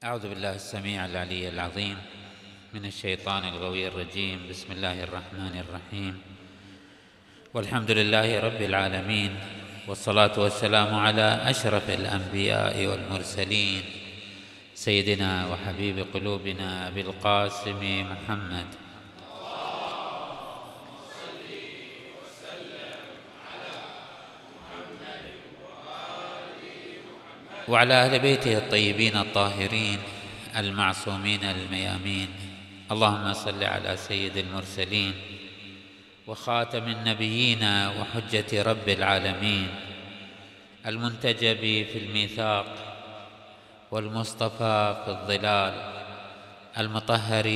أعوذ بالله السميع العلي العظيم من الشيطان الغوي الرجيم. بسم الله الرحمن الرحيم. والحمد لله رب العالمين والصلاة والسلام على أشرف الأنبياء والمرسلين سيدنا وحبيب قلوبنا أبي القاسم محمد وعلى أهل بيته الطيبين الطاهرين المعصومين الميامين. اللهم صل على سيد المرسلين وخاتم النبيين وحجة رب العالمين. المنتجب في الميثاق والمصطفى في الظلال. المطهر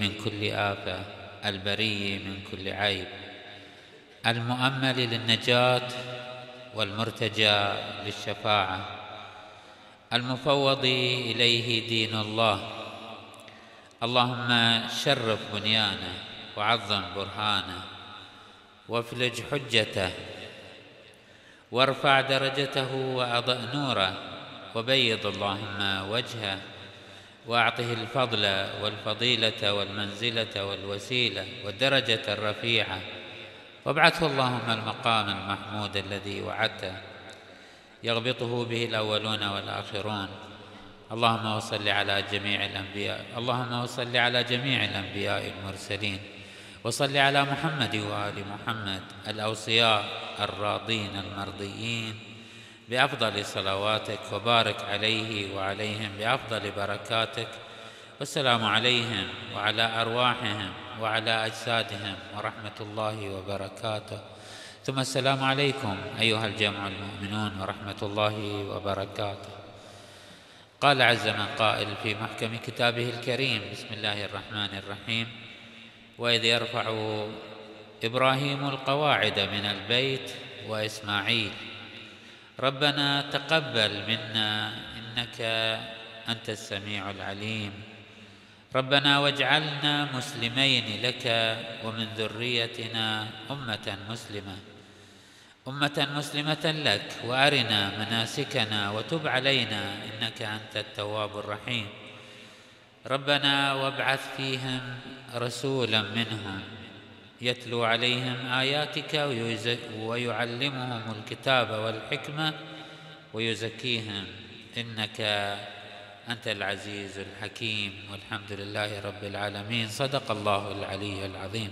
من كل آفة. البري من كل عيب. المؤمل للنجاة والمرتجى للشفاعة. المفوض إليه دين الله. اللهم شرف بنيانه وعظم برهانه وافلج حجته وارفع درجته واضئ نوره وبيض اللهم وجهه وأعطه الفضل والفضيلة والمنزلة والوسيلة والدرجه الرفيعه وابعثه اللهم المقام المحمود الذي وعدته. يغبطه به الأولون والآخرون. اللهم وصل على جميع الأنبياء اللهم وصل على جميع الأنبياء المرسلين وصل على محمد وآل محمد الأوصياء الراضين المرضيين. بأفضل صلواتك وبارك عليه وعليهم بأفضل بركاتك. والسلام عليهم وعلى أرواحهم وعلى أجسادهم ورحمة الله وبركاته. ثم السلام عليكم أيها الجمع المؤمنون ورحمة الله وبركاته. قال عز من قائل في محكم كتابه الكريم بسم الله الرحمن الرحيم وإذ يرفع إبراهيم القواعد من البيت وإسماعيل ربنا تقبل منا إنك أنت السميع العليم ربنا واجعلنا مسلمين لك ومن ذريتنا أمة مسلمة. أمة مسلمة لك وأرنا مناسكنا وتب علينا إنك أنت التواب الرحيم. ربنا وابعث فيهم رسولا منهم يتلو عليهم آياتك ويعلمهم الكتاب والحكمة ويزكيهم إنك أنت العزيز الحكيم. والحمد لله رب العالمين. صدق الله العلي العظيم.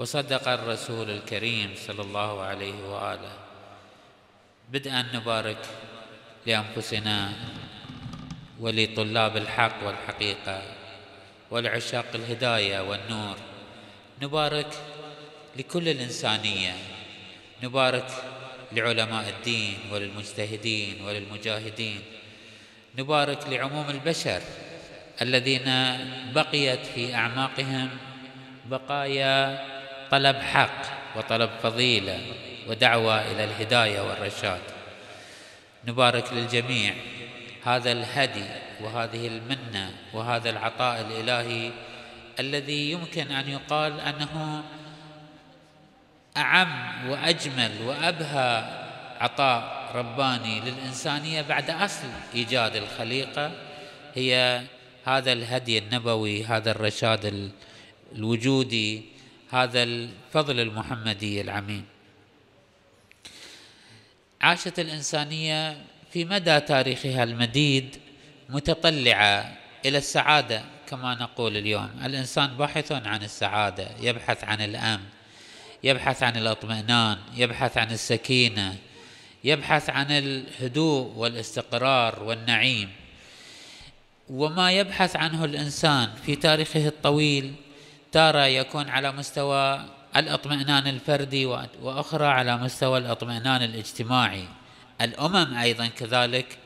وصدق الرسول الكريم صلى الله عليه وآله. بدءا نبارك لأنفسنا ولطلاب الحق والحقيقة ولعشاق الهداية والنور. نبارك لكل الإنسانية. نبارك لعلماء الدين وللمجتهدين وللمجاهدين. نبارك لعموم البشر الذين بقيت في أعماقهم بقايا طلب حق وطلب فضيلة ودعوة إلى الهداية والرشاد. نبارك للجميع هذا الهدي وهذه المنة وهذا العطاء الإلهي الذي يمكن أن يقال أنه أعم وأجمل وأبهى عطاء رباني للإنسانية بعد أصل إيجاد الخليقة. هي هذا الهدي النبوي هذا الرشاد الوجودي هذا الفضل المحمدي العميم. عاشت الإنسانية في مدى تاريخها المديد متطلعة إلى السعادة كما نقول اليوم. الإنسان باحث عن السعادة يبحث عن الأمن يبحث عن الاطمئنان يبحث عن السكينة يبحث عن الهدوء والاستقرار والنعيم. وما يبحث عنه الإنسان في تاريخه الطويل تارة يكون على مستوى الإطمئنان الفردي وأخرى على مستوى الإطمئنان الاجتماعي. الأمم أيضا كذلك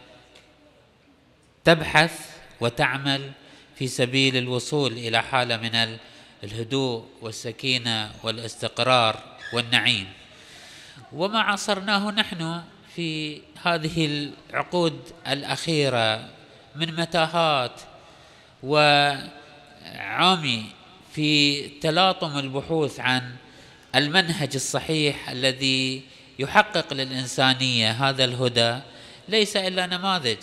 تبحث وتعمل في سبيل الوصول إلى حالة من الهدوء والسكينة والاستقرار والنعيم. وما عاصرناه نحن في هذه العقود الأخيرة من متاهات وعامي في تلاطم البحوث عن المنهج الصحيح الذي يحقق للإنسانية هذا الهدى ليس إلا نماذج.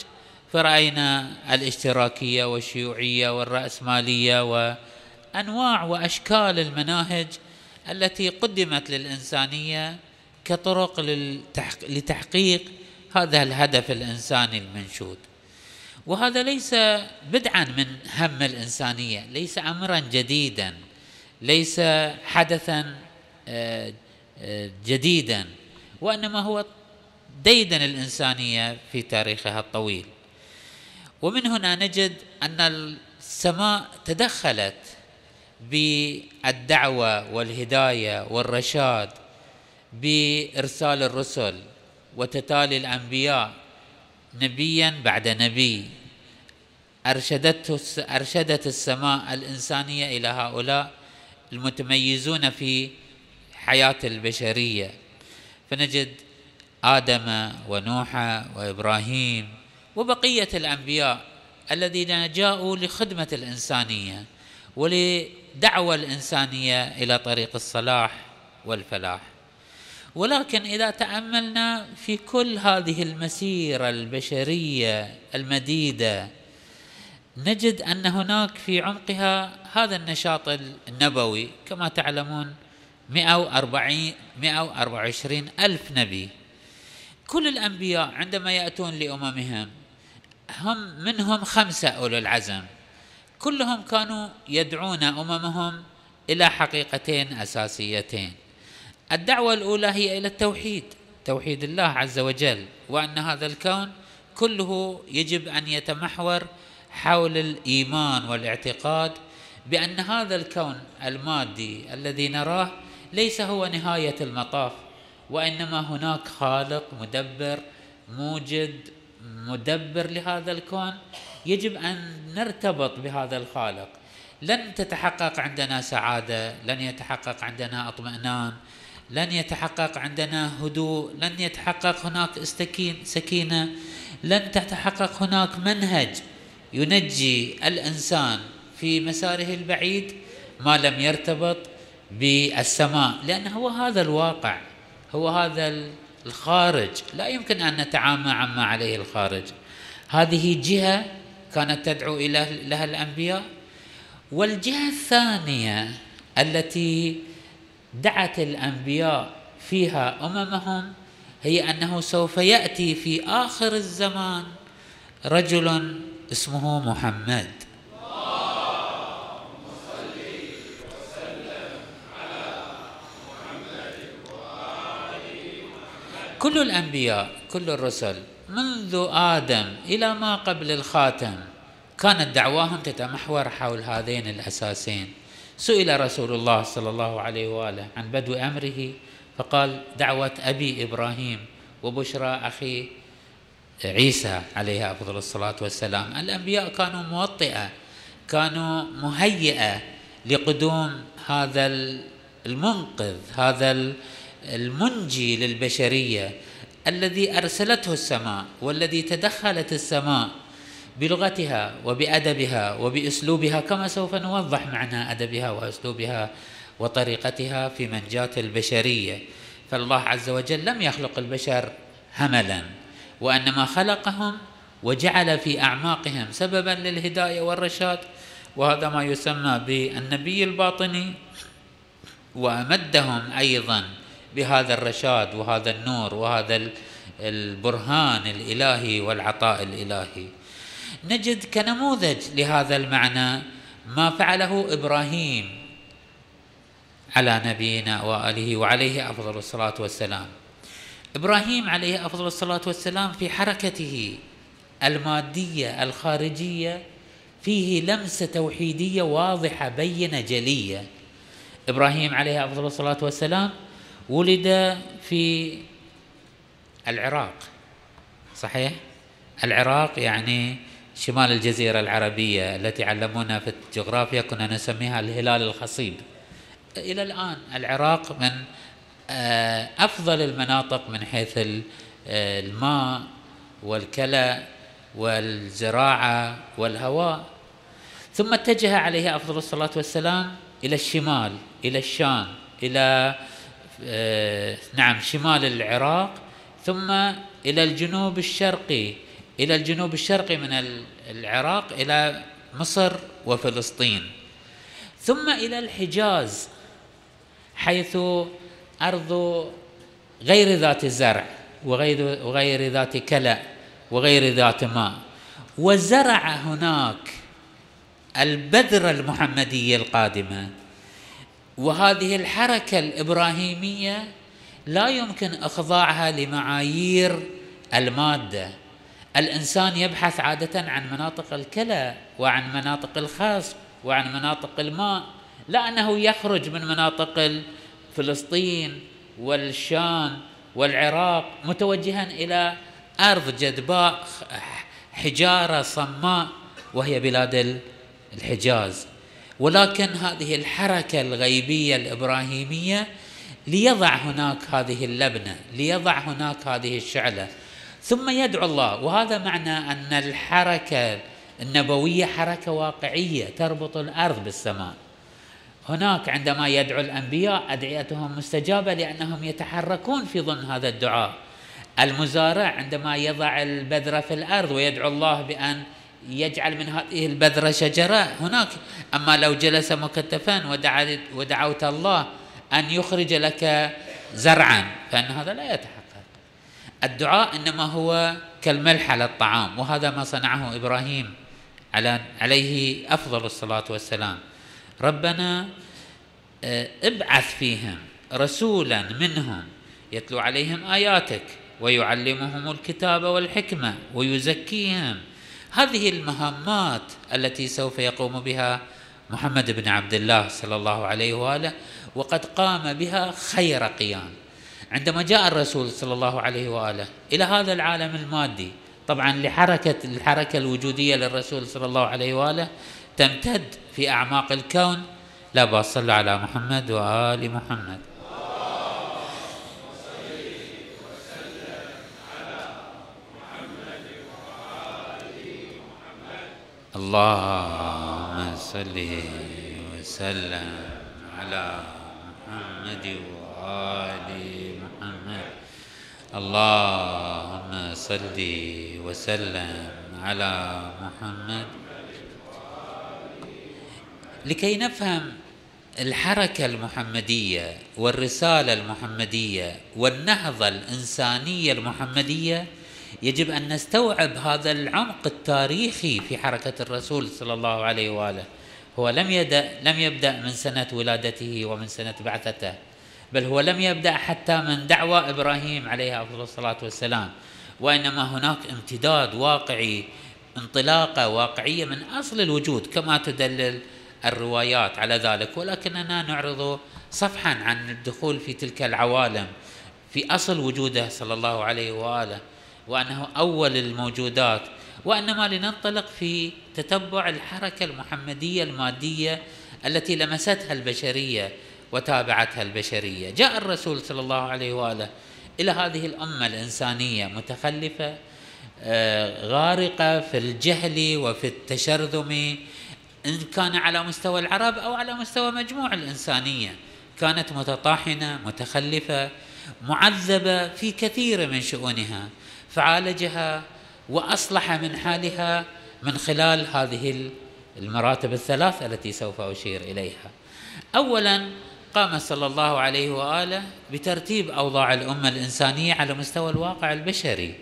فرأينا الاشتراكية والشيوعية والرأسمالية وأنواع وأشكال المناهج التي قدمت للإنسانية كطرق لتحقيق هذا الهدف الإنساني المنشود. وهذا ليس بدعا من هم الإنسانية ليس أمرا جديدا ليس حدثا آه، آه، جديدا وإنما هو ديدن الإنسانية في تاريخها الطويل. ومن هنا نجد أن السماء تدخلت بالدعوة والهداية والرشاد بإرسال الرسل وتتالي الأنبياء نبيا بعد نبي. أرشدته أرشدت السماء الإنسانية إلى هؤلاء المتميزون في حياة البشرية. فنجد آدم ونوح وإبراهيم وبقية الأنبياء الذين جاءوا لخدمة الإنسانية ولدعوة الإنسانية إلى طريق الصلاح والفلاح. ولكن إذا تأملنا في كل هذه المسيرة البشرية المديدة نجد أن هناك في عمقها هذا النشاط النبوي كما تعلمون 140 124 ألف نبي. كل الأنبياء عندما يأتون لأممهم هم منهم خمسة أولو العزم. كلهم كانوا يدعون أممهم إلى حقيقتين أساسيتين. الدعوة الأولى هي إلى التوحيد توحيد الله عز وجل وأن هذا الكون كله يجب أن يتمحور حول الإيمان والاعتقاد بأن هذا الكون المادي الذي نراه ليس هو نهاية المطاف وإنما هناك خالق مدبر موجد مدبر لهذا الكون يجب أن نرتبط بهذا الخالق. لن تتحقق عندنا سعادة لن يتحقق عندنا اطمئنان لن يتحقق عندنا هدوء لن يتحقق هناك استكين سكينة لن تتحقق هناك منهج ينجي الإنسان في مساره البعيد ما لم يرتبط بالسماء. لأن هو هذا الواقع هو هذا الخارج. لا يمكن أن نتعامى عما عليه الخارج. هذه جهة كانت تدعو إلى لها الأنبياء. والجهة الثانية التي دعت الأنبياء فيها أممهم هي أنه سوف يأتي في آخر الزمان رجل اسمه محمد. كل الأنبياء كل الرسل منذ آدم إلى ما قبل الخاتم كانت دعواهم تتمحور حول هذين الأساسين. سئل رسول الله صلى الله عليه وآله عن بدو أمره فقال دعوة أبي إبراهيم وبشرى أخي عيسى عليه أفضل الصلاة والسلام. الأنبياء كانوا موطئة كانوا مهيئة لقدوم هذا المنقذ هذا المنجي للبشرية الذي أرسلته السماء والذي تدخلت السماء. بلغتها وبأدبها وبأسلوبها كما سوف نوضح معنى أدبها وأسلوبها وطريقتها في منجاه البشرية. فالله عز وجل لم يخلق البشر هملا وإنما خلقهم وجعل في أعماقهم سببا للهداية والرشاد. وهذا ما يسمى بالنبي الباطني وأمدهم أيضا بهذا الرشاد وهذا النور وهذا البرهان الإلهي والعطاء الإلهي. نجد كنموذج لهذا المعنى ما فعله إبراهيم على نبينا وآله وعليه أفضل الصلاة والسلام. إبراهيم عليه أفضل الصلاة والسلام في حركته المادية الخارجية فيه لمسة توحيدية واضحة بينة جلية. إبراهيم عليه أفضل الصلاة والسلام ولد في العراق صحيح؟ العراق يعني شمال الجزيرة العربية التي علمونا في الجغرافيا كنا نسميها الهلال الخصيب. إلى الآن العراق من آه، أفضل المناطق من حيث آه، الماء والكلى والزراعة والهواء. ثم اتجه عليه أفضل الصلاة والسلام إلى الشمال إلى الشام إلى آه، نعم شمال العراق ثم إلى الجنوب الشرقي. إلى الجنوب الشرقي من العراق إلى مصر وفلسطين. ثم إلى الحجاز حيث أرض غير ذات زرع وغير, وغير ذات كلأ وغير ذات ماء. وزرع هناك البذرة المحمدية القادمة. وهذه الحركة الإبراهيمية لا يمكن إخضاعها لمعايير المادة. الإنسان يبحث عادة عن مناطق الكلى وعن مناطق الخصب وعن مناطق الماء لا أنه يخرج من مناطق فلسطين والشام والعراق متوجها إلى أرض جدباء حجارة صماء وهي بلاد الحجاز. ولكن هذه الحركة الغيبية الإبراهيمية ليضع هناك هذه اللبنة ليضع هناك هذه الشعلة. ثم يدعو الله. وهذا معنى أن الحركة النبوية حركة واقعية تربط الأرض بالسماء. هناك عندما يدعو الأنبياء أدعيتهم مستجابة لأنهم يتحركون في ضمن هذا الدعاء. المزارع عندما يضع البذرة في الأرض ويدعو الله بأن يجعل من هذه البذرة شجرة هناك. أما لو جلس مكتفا ودعوت الله أن يخرج لك زرعا فإن هذا لا يتحقق الدعاء إنما هو كالملح على الطعام وهذا ما صنعه إبراهيم على عليه أفضل الصلاة والسلام. ربنا آه، ابعث فيهم رسولا منهم يتلو عليهم آياتك ويعلمهم الكتاب والحكمة ويزكيهم. هذه المهمات التي سوف يقوم بها محمد بن عبد الله صلى الله عليه وآله وقد قام بها خير قيام. عندما جاء الرسول صلى الله عليه وآله إلى هذا العالم المادي طبعا لحركه الحركه الوجودية للرسول صلى الله عليه وآله تمتد في أعماق الكون. لا بأس صلى على محمد وآل محمد. اللهم صل وسلم على محمد وآل محمد. اللهم صل وسلم على محمد. لكي نفهم الحركة المحمدية والرسالة المحمدية والنهضة الإنسانية المحمدية يجب أن نستوعب هذا العمق التاريخي في حركة الرسول صلى الله عليه وآله. هو لم يبدا لم يبدأ من سنة ولادته ومن سنة بعثته. بل هو لم يبدأ حتى من دعوى إبراهيم عليه افضل الصلاة والسلام وإنما هناك امتداد واقعي انطلاقة واقعية من أصل الوجود كما تدلل الروايات على ذلك. ولكننا نعرض صفحا عن الدخول في تلك العوالم في أصل وجوده صلى الله عليه وآله وأنه أول الموجودات وإنما لننطلق في تتبع الحركة المحمدية المادية التي لمستها البشرية وتابعتها البشرية جاء الرسول صلى الله عليه وآله إلى هذه الأمة الإنسانية متخلفة آه، غارقة في الجهل وفي التشرذم إن كان على مستوى العرب أو على مستوى مجموع الإنسانية كانت متطاحنة متخلفة معذبة في كثير من شؤونها فعالجها وأصلح من حالها من خلال هذه المراتب الثلاث التي سوف أشير إليها. اولا قام صلى الله عليه وآله بترتيب أوضاع الأمة الإنسانية على مستوى الواقع البشري.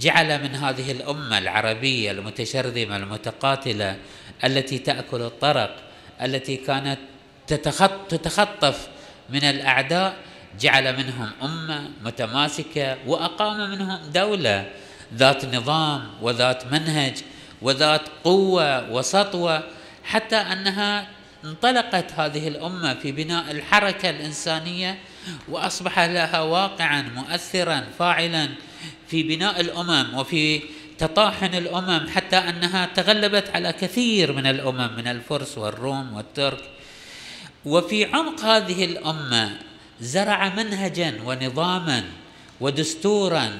جعل من هذه الأمة العربية المتشرذمه المتقاتلة التي تأكل الطرق التي كانت تتخطف من الأعداء جعل منهم أمة متماسكة وأقام منهم دولة ذات نظام وذات منهج وذات قوة وسطوة حتى أنها انطلقت هذه الأمة في بناء الحركة الإنسانية وأصبح لها واقعا مؤثرا فاعلا في بناء الأمم وفي تطاحن الأمم حتى أنها تغلبت على كثير من الأمم من الفرس والروم والترك. وفي عمق هذه الأمة زرع منهجا ونظاما ودستورا.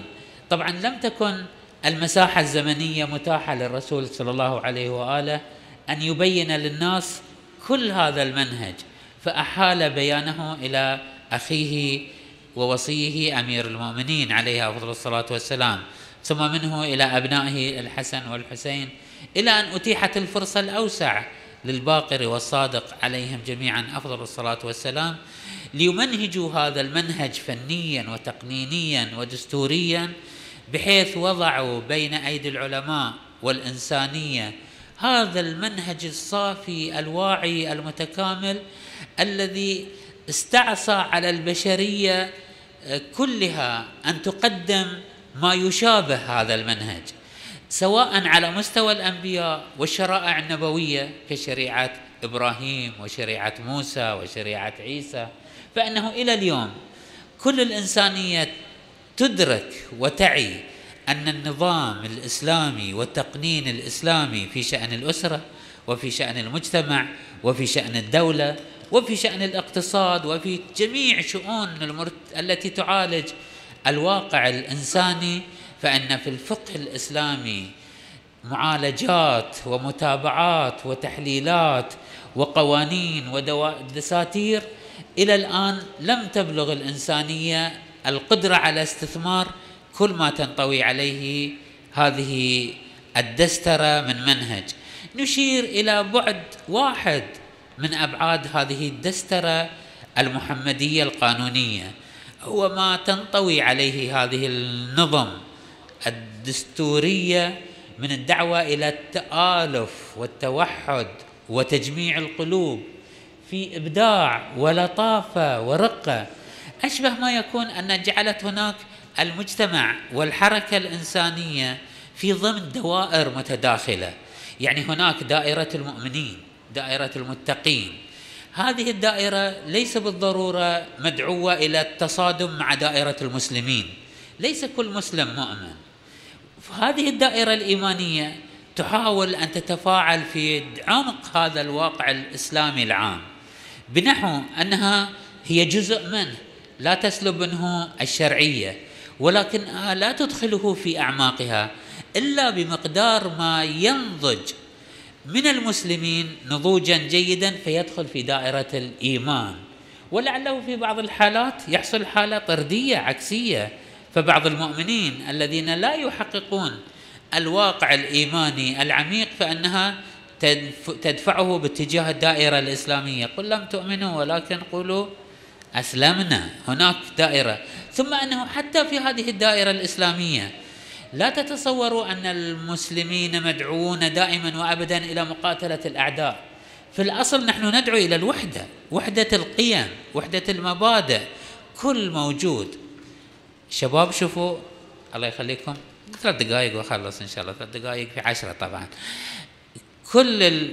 طبعا لم تكن المساحة الزمنية متاحة للرسول صلى الله عليه وآله أن يبين للناس كل هذا المنهج. فأحال بيانه إلى أخيه ووصيه أمير المؤمنين عليه أفضل الصلاة والسلام. ثم منه إلى أبنائه الحسن والحسين إلى أن أتيحت الفرصه الأوسع للباقر والصادق عليهم جميعا أفضل الصلاة والسلام. ليمنهجوا هذا المنهج فنيا وتقنينيا ودستوريا بحيث وضعوا بين أيدي العلماء والإنسانية هذا المنهج الصافي الواعي المتكامل الذي استعصى على البشرية كلها أن تقدم ما يشابه هذا المنهج سواء على مستوى الأنبياء والشرائع النبوية كشريعة إبراهيم وشريعة موسى وشريعة عيسى فإنه إلى اليوم كل الإنسانية تدرك وتعي أن النظام الإسلامي والتقنين الإسلامي في شأن الأسرة وفي شأن المجتمع وفي شأن الدولة وفي شأن الاقتصاد وفي جميع شؤون المرت... التي تعالج الواقع الإنساني فإن في الفقه الإسلامي معالجات ومتابعات وتحليلات وقوانين ودساتير إلى الآن لم تبلغ الإنسانية القدرة على استثمار كل ما تنطوي عليه هذه الدسترة من منهج. نشير إلى بعد واحد من أبعاد هذه الدسترة المحمدية القانونية. هو ما تنطوي عليه هذه النظم الدستورية من الدعوة إلى التآلف والتوحد وتجميع القلوب في إبداع ولطافة ورقة. أشبه ما يكون أن جعلت هناك المجتمع والحركة الإنسانية في ضمن دوائر متداخلة. يعني هناك دائرة المؤمنين دائرة المتقين. هذه الدائرة ليس بالضرورة مدعوة إلى التصادم مع دائرة المسلمين. ليس كل مسلم مؤمن. هذه الدائرة الإيمانية تحاول أن تتفاعل في عمق هذا الواقع الإسلامي العام. بنحو أنها هي جزء منه لا تسلب منه الشرعية. ولكنها لا تدخله في أعماقها إلا بمقدار ما ينضج من المسلمين نضوجا جيدا فيدخل في دائرة الإيمان. ولعله في بعض الحالات يحصل حالة طردية عكسية. فبعض المؤمنين الذين لا يحققون الواقع الإيماني العميق فإنها تدفعه باتجاه الدائرة الإسلامية. قل لم تؤمنوا ولكن قولوا أسلمنا. هناك دائرة. ثم أنه حتى في هذه الدائرة الإسلامية لا تتصوروا أن المسلمين مدعوون دائما وابدا إلى مقاتلة الأعداء. في الأصل نحن ندعو إلى الوحدة وحدة القيم وحدة المبادئ. كل موجود. شباب شوفوا الله يخليكم. ثلاث دقائق واخلص إن شاء الله. ثلاث دقائق في عشرة طبعا. كل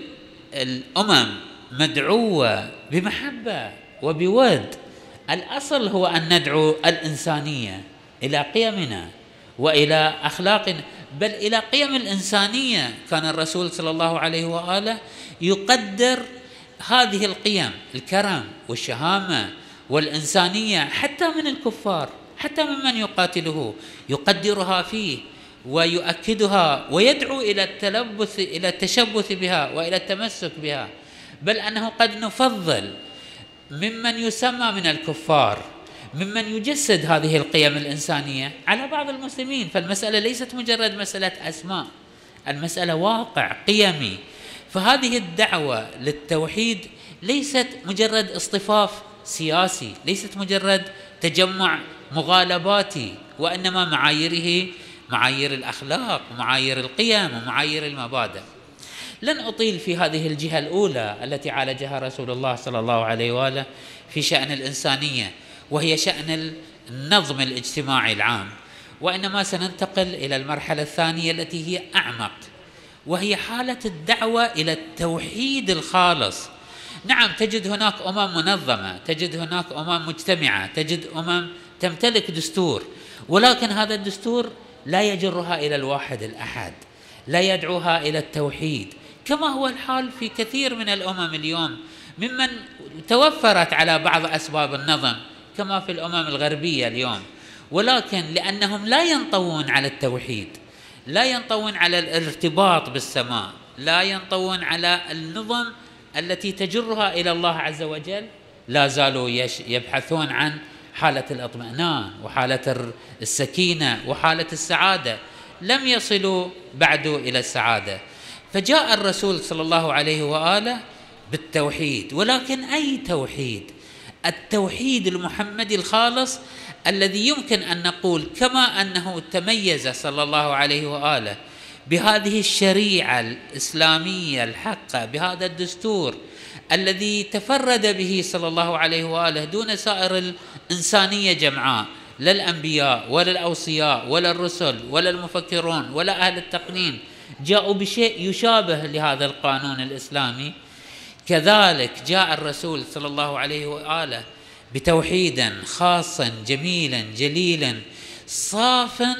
الأمم مدعوة بمحبة وبود. الأصل هو أن ندعو الإنسانية إلى قيمنا وإلى أخلاقنا. بل إلى قيم الإنسانية كان الرسول صلى الله عليه وآله يقدر هذه القيم الكرم والشهامة والإنسانية حتى من الكفار حتى ممن يقاتله يقدرها فيه ويؤكدها ويدعو إلى التلبث إلى التشبث بها وإلى التمسك بها. بل أنه قد نفضل ممن يسمى من الكفار ممن يجسد هذه القيم الإنسانية على بعض المسلمين. فالمسألة ليست مجرد مسألة أسماء المسألة واقع قيمي. فهذه الدعوة للتوحيد ليست مجرد اصطفاف سياسي ليست مجرد تجمع مغالباتي وإنما معاييره معايير الأخلاق ومعايير القيم ومعايير المبادئ. لن أطيل في هذه الجهة الأولى التي عالجها رسول الله صلى الله عليه وآله في شأن الإنسانية وهي شأن النظم الاجتماعي العام. وإنما سننتقل إلى المرحلة الثانية التي هي أعمق وهي حالة الدعوة إلى التوحيد الخالص. نعم تجد هناك أمم منظمة تجد هناك أمم مجتمعة تجد أمم تمتلك دستور ولكن هذا الدستور لا يجرها إلى الواحد الأحد لا يدعوها إلى التوحيد. كما هو الحال في كثير من الأمم اليوم ممن توفرت على بعض أسباب النظم كما في الأمم الغربية اليوم. ولكن لأنهم لا ينطوون على التوحيد لا ينطوون على الارتباط بالسماء لا ينطوون على النظم التي تجرها إلى الله عز وجل لا زالوا يبحثون عن حالة الاطمئنان وحالة السكينة وحالة السعادة. لم يصلوا بعد إلى السعادة. فجاء الرسول صلى الله عليه وآله بالتوحيد ولكن أي توحيد؟ التوحيد المحمدي الخالص الذي يمكن أن نقول كما أنه تميز صلى الله عليه وآله بهذه الشريعة الإسلامية الحقة بهذا الدستور الذي تفرد به صلى الله عليه وآله دون سائر الإنسانية جمعاء لا الأنبياء ولا الأوصياء ولا الرسل ولا المفكرون ولا أهل التقنين. جاءوا بشيء يشابه لهذا القانون الإسلامي. كذلك جاء الرسول صلى الله عليه وآله بتوحيدا خاصا جميلا جليلا صافا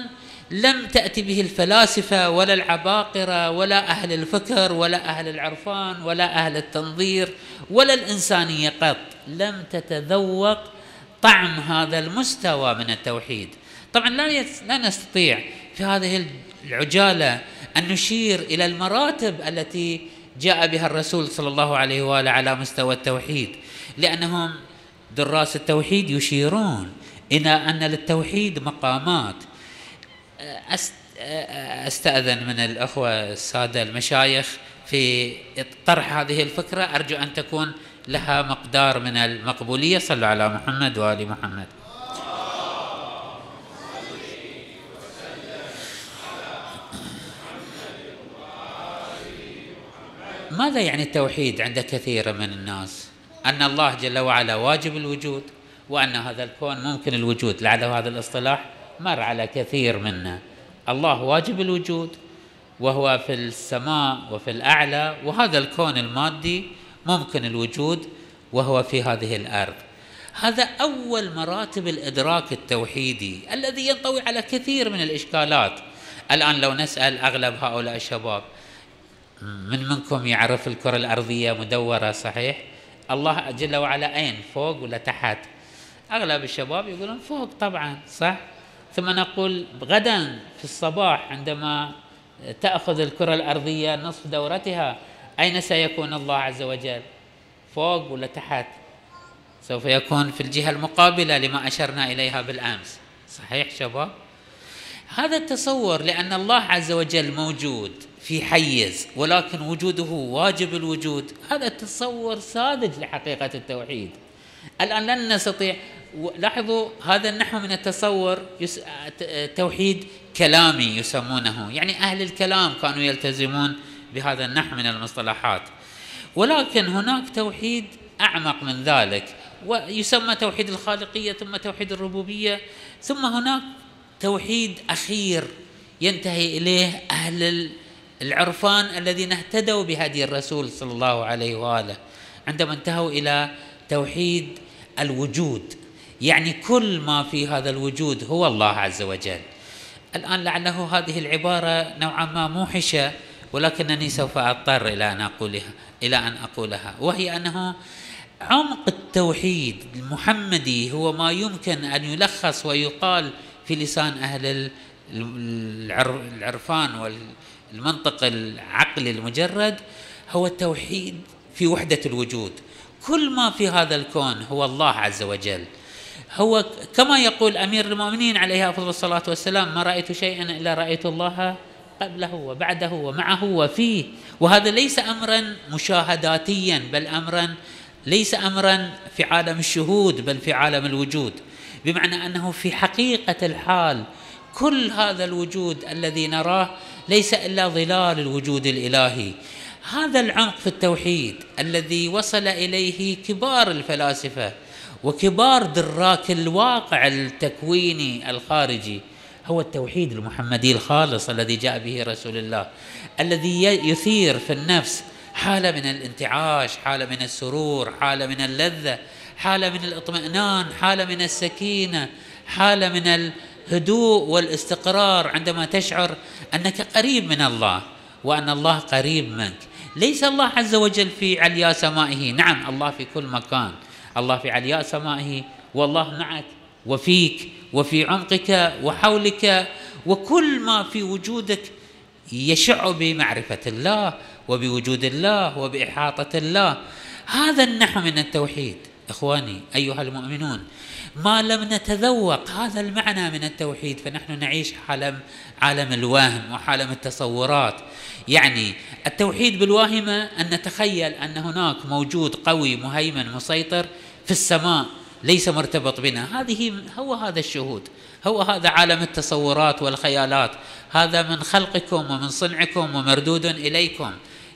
لم تأتي به الفلاسفة ولا العباقرة ولا أهل الفكر ولا أهل العرفان ولا أهل التنظير ولا الإنسانية قط. لم تتذوق طعم هذا المستوى من التوحيد. طبعا لا لا نستطيع في هذه العجالة أن نشير إلى المراتب التي جاء بها الرسول صلى الله عليه وآله على مستوى التوحيد لأنهم دراس التوحيد يشيرون إلى أن للتوحيد مقامات. أستأذن من الأخوة السادة المشايخ في طرح هذه الفكرة. أرجو أن تكون لها مقدار من المقبولية. صلوا على محمد وآل محمد. ماذا يعني التوحيد عند كثير من الناس؟ أن الله جل وعلا واجب الوجود وأن هذا الكون ممكن الوجود لعل هذا الاصطلاح مر على كثير منا. الله واجب الوجود وهو في السماء وفي الأعلى وهذا الكون المادي ممكن الوجود وهو في هذه الأرض. هذا أول مراتب الإدراك التوحيدي الذي ينطوي على كثير من الإشكالات. الآن لو نسأل أغلب هؤلاء الشباب من منكم يعرف الكرة الأرضية مدورة صحيح؟ الله جل وعلا أين؟ فوق ولا تحت؟ أغلب الشباب يقولون فوق طبعا صح؟ ثم نقول غدا في الصباح عندما تأخذ الكرة الأرضية نصف دورتها أين سيكون الله عز وجل؟ فوق ولا تحت؟ سوف يكون في الجهة المقابلة لما أشرنا إليها بالأمس صحيح شباب؟ هذا التصور لأن الله عز وجل موجود. في حيز ولكن وجوده واجب الوجود. هذا تصور ساذج لحقيقة التوحيد. الآن لن نستطيع لاحظوا هذا النحو من التصور يس... توحيد كلامي يسمونه. يعني أهل الكلام كانوا يلتزمون بهذا النحو من المصطلحات. ولكن هناك توحيد أعمق من ذلك. ويسمى توحيد الخالقية ثم توحيد الربوبية ثم هناك توحيد أخير ينتهي إليه أهل العرفان الذين اهتدوا بهدي الرسول صلى الله عليه وآله عندما انتهوا إلى توحيد الوجود. يعني كل ما في هذا الوجود هو الله عز وجل. الآن لعله هذه العبارة نوعا ما موحشة ولكنني سوف أضطر إلى أن أقولها إلى أن أقولها. وهي أنه عمق التوحيد المحمدي هو ما يمكن أن يلخص ويقال في لسان أهل العرفان المنطق العقلي المجرد هو التوحيد في وحدة الوجود. كل ما في هذا الكون هو الله عز وجل. هو كما يقول أمير المؤمنين عليه أفضل الصلاة والسلام ما رأيت شيئا إلا رأيت الله قبله وبعده ومعه وفيه. وهذا ليس أمرا مشاهداتيا بل أمرا ليس أمرا في عالم الشهود بل في عالم الوجود. بمعنى أنه في حقيقة الحال كل هذا الوجود الذي نراه ليس إلا ظلال الوجود الإلهي. هذا العمق في التوحيد الذي وصل إليه كبار الفلاسفة وكبار دراك الواقع التكويني الخارجي. هو التوحيد المحمدي الخالص الذي جاء به رسول الله الذي يثير في النفس حالة من الانتعاش حالة من السرور حالة من اللذة حالة من الاطمئنان حالة من السكينة حالة من الهدوء والاستقرار عندما تشعر أنك قريب من الله وأن الله قريب منك. ليس الله عز وجل في علياء سمائه. نعم الله في كل مكان. الله في علياء سمائه والله معك وفيك وفي عمقك وحولك وكل ما في وجودك يشع بمعرفة الله وبوجود الله وبإحاطة الله. هذا النحو من التوحيد. إخواني أيها المؤمنون ما لم نتذوق هذا المعنى من التوحيد فنحن نعيش عالم عالم الوهم وعالم التصورات. يعني التوحيد بالواهمة أن نتخيل أن هناك موجود قوي مهيمن مسيطر في السماء ليس مرتبط بنا. هذه هو هذا الشهود. هو هذا عالم التصورات والخيالات. هذا من خلقكم ومن صنعكم ومردود إليكم.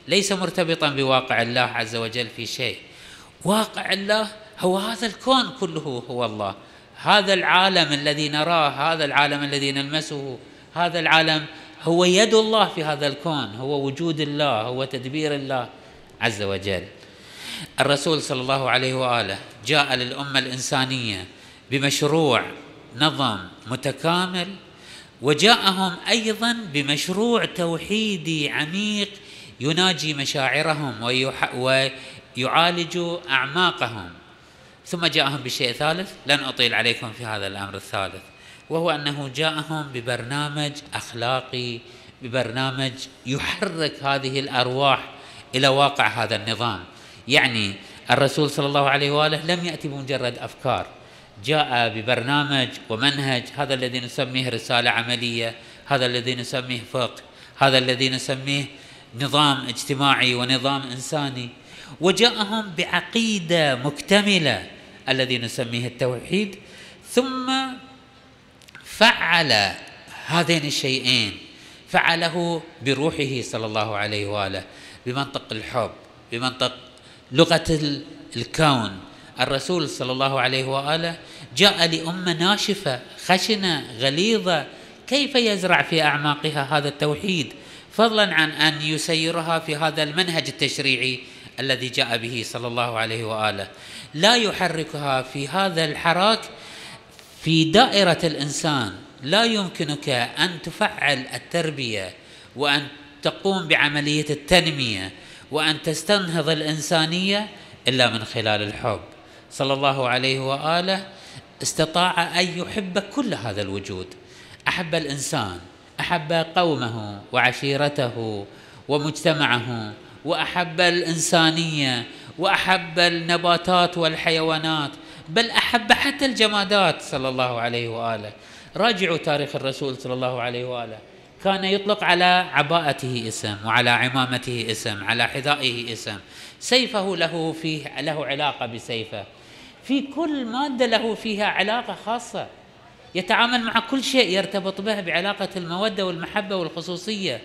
ليس مرتبطا بواقع الله عز وجل في شيء. واقع الله هو هذا الكون كله هو الله. هذا العالم الذي نراه هذا العالم الذي نلمسه هذا العالم هو يد الله في هذا الكون هو وجود الله هو تدبير الله عز وجل. الرسول صلى الله عليه وآله جاء للأمة الإنسانية بمشروع نظم متكامل وجاءهم أيضا بمشروع توحيدي عميق يناجي مشاعرهم ويعالج أعماقهم. ثم جاءهم بشيء ثالث لن أطيل عليكم في هذا الأمر الثالث. وهو أنه جاءهم ببرنامج أخلاقي ببرنامج يحرك هذه الأرواح إلى واقع هذا النظام. يعني الرسول صلى الله عليه وآله لم يأتي بمجرد أفكار. جاء ببرنامج ومنهج هذا الذي نسميه رسالة عملية هذا الذي نسميه فقه هذا الذي نسميه نظام اجتماعي ونظام إنساني. وجاءهم بعقيدة مكتملة. الذي نسميه التوحيد ثم فعل هذين الشيئين. فعله بروحه صلى الله عليه وآله بمنطق الحب بمنطق لغة الكون. الرسول صلى الله عليه وآله جاء لأمة ناشفة خشنة غليظة. كيف يزرع في أعماقها هذا التوحيد؟ فضلا عن أن يسيرها في هذا المنهج التشريعي. الذي جاء به صلى الله عليه وآله. لا يحركها في هذا الحراك في دائرة الإنسان. لا يمكنك أن تفعل التربية وأن تقوم بعملية التنمية وأن تستنهض الإنسانية إلا من خلال الحب. صلى الله عليه وآله استطاع أن يحب كل هذا الوجود. أحب الإنسان أحب قومه وعشيرته ومجتمعه وأحب الإنسانية وأحب النباتات والحيوانات بل أحب حتى الجمادات صلى الله عليه وآله. راجعوا تاريخ الرسول صلى الله عليه وآله. كان يطلق على عباءته اسم وعلى عمامته اسم على حذائه اسم. سيفه له فيه له علاقة بسيفه. في كل مادة له فيها علاقة خاصة. يتعامل مع كل شيء يرتبط به بعلاقة المودة والمحبة والخصوصية.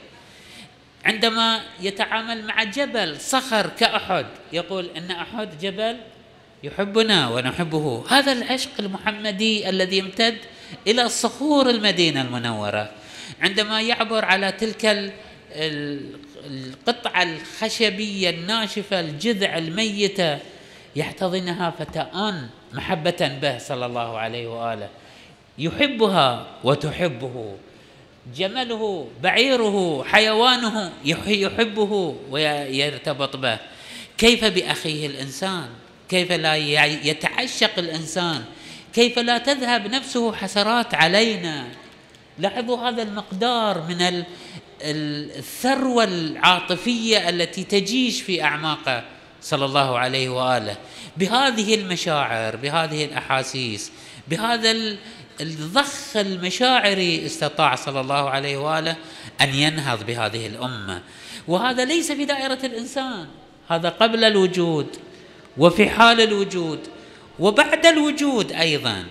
عندما يتعامل مع جبل صخر كأحد يقول إن أحد جبل يحبنا ونحبه. هذا العشق المحمدي الذي يمتد إلى صخور المدينة المنورة. عندما يعبر على تلك القطعة الخشبية الناشفة الجذع الميتة يحتضنها فتآن محبة به صلى الله عليه وآله. يحبها وتحبه. جمله بعيره حيوانه يحبه ويرتبط به. كيف بأخيه الإنسان؟ كيف لا يتعشق الإنسان؟ كيف لا تذهب نفسه حسرات علينا؟ لاحظوا هذا المقدار من الثروة العاطفية التي تجيش في اعماقه صلى الله عليه وآله. بهذه المشاعر بهذه الأحاسيس بهذا الضخ المشاعري استطاع صلى الله عليه وآله أن ينهض بهذه الأمة. وهذا ليس في دائرة الإنسان هذا قبل الوجود وفي حال الوجود وبعد الوجود أيضا.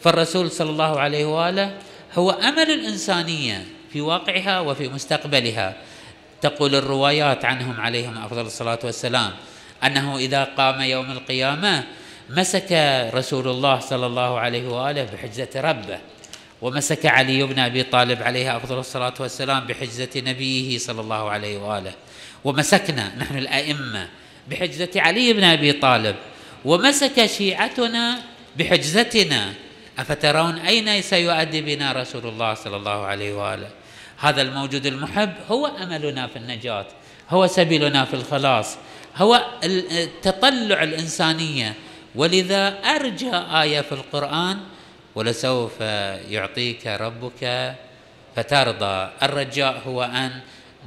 فالرسول صلى الله عليه وآله هو أمل الإنسانية في واقعها وفي مستقبلها. تقول الروايات عنهم عليهم أفضل الصلاة والسلام أنه إذا قام يوم القيامة مسك رسول الله صلى الله عليه وآله بحجزة ربه ومسك علي بن أبي طالب عليه أفضل الصلاة والسلام بحجزة نبيه صلى الله عليه وآله. ومسكنا نحن الأئمة بحجزة علي بن أبي طالب ومسك شيعتنا بحجزتنا. أفترون أين سيؤدي بنا رسول الله صلى الله عليه وآله؟ هذا الموجود المحب هو أملنا في النجاة هو سبيلنا في الخلاص هو تطلع الإنسانية ولذا أرجى آية في القرآن ولسوف يعطيك ربك فترضى الرجاء هو أن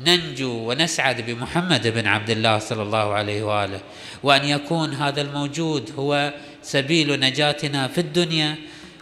ننجو ونسعد بمحمد بن عبد الله صلى الله عليه وآله وأن يكون هذا الموجود هو سبيل نجاتنا في الدنيا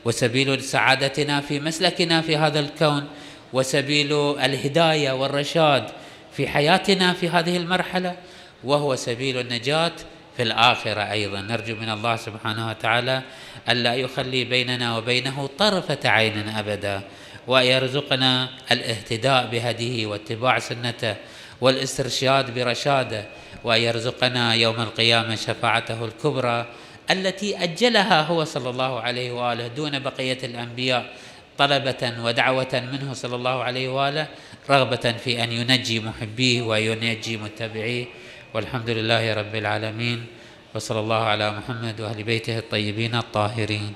وسبيل سعادتنا في مسلكنا في هذا الكون وسبيل الهداية والرشاد في حياتنا في هذه المرحلة وهو سبيل النجاة في الآخرة أيضا. نرجو من الله سبحانه وتعالى ألا يخلي بيننا وبينه طرفة عين أبدا ويرزقنا الاهتداء بهديه واتباع سنته والإسترشاد برشاده ويرزقنا يوم القيامة شفاعته الكبرى التي أجلها هو صلى الله عليه وآله دون بقية الأنبياء طلبة ودعوة منه صلى الله عليه وآله رغبة في أن ينجي محبيه وينجي متبعيه. والحمد لله رب العالمين وصلى الله على محمد واهل بيته الطيبين الطاهرين.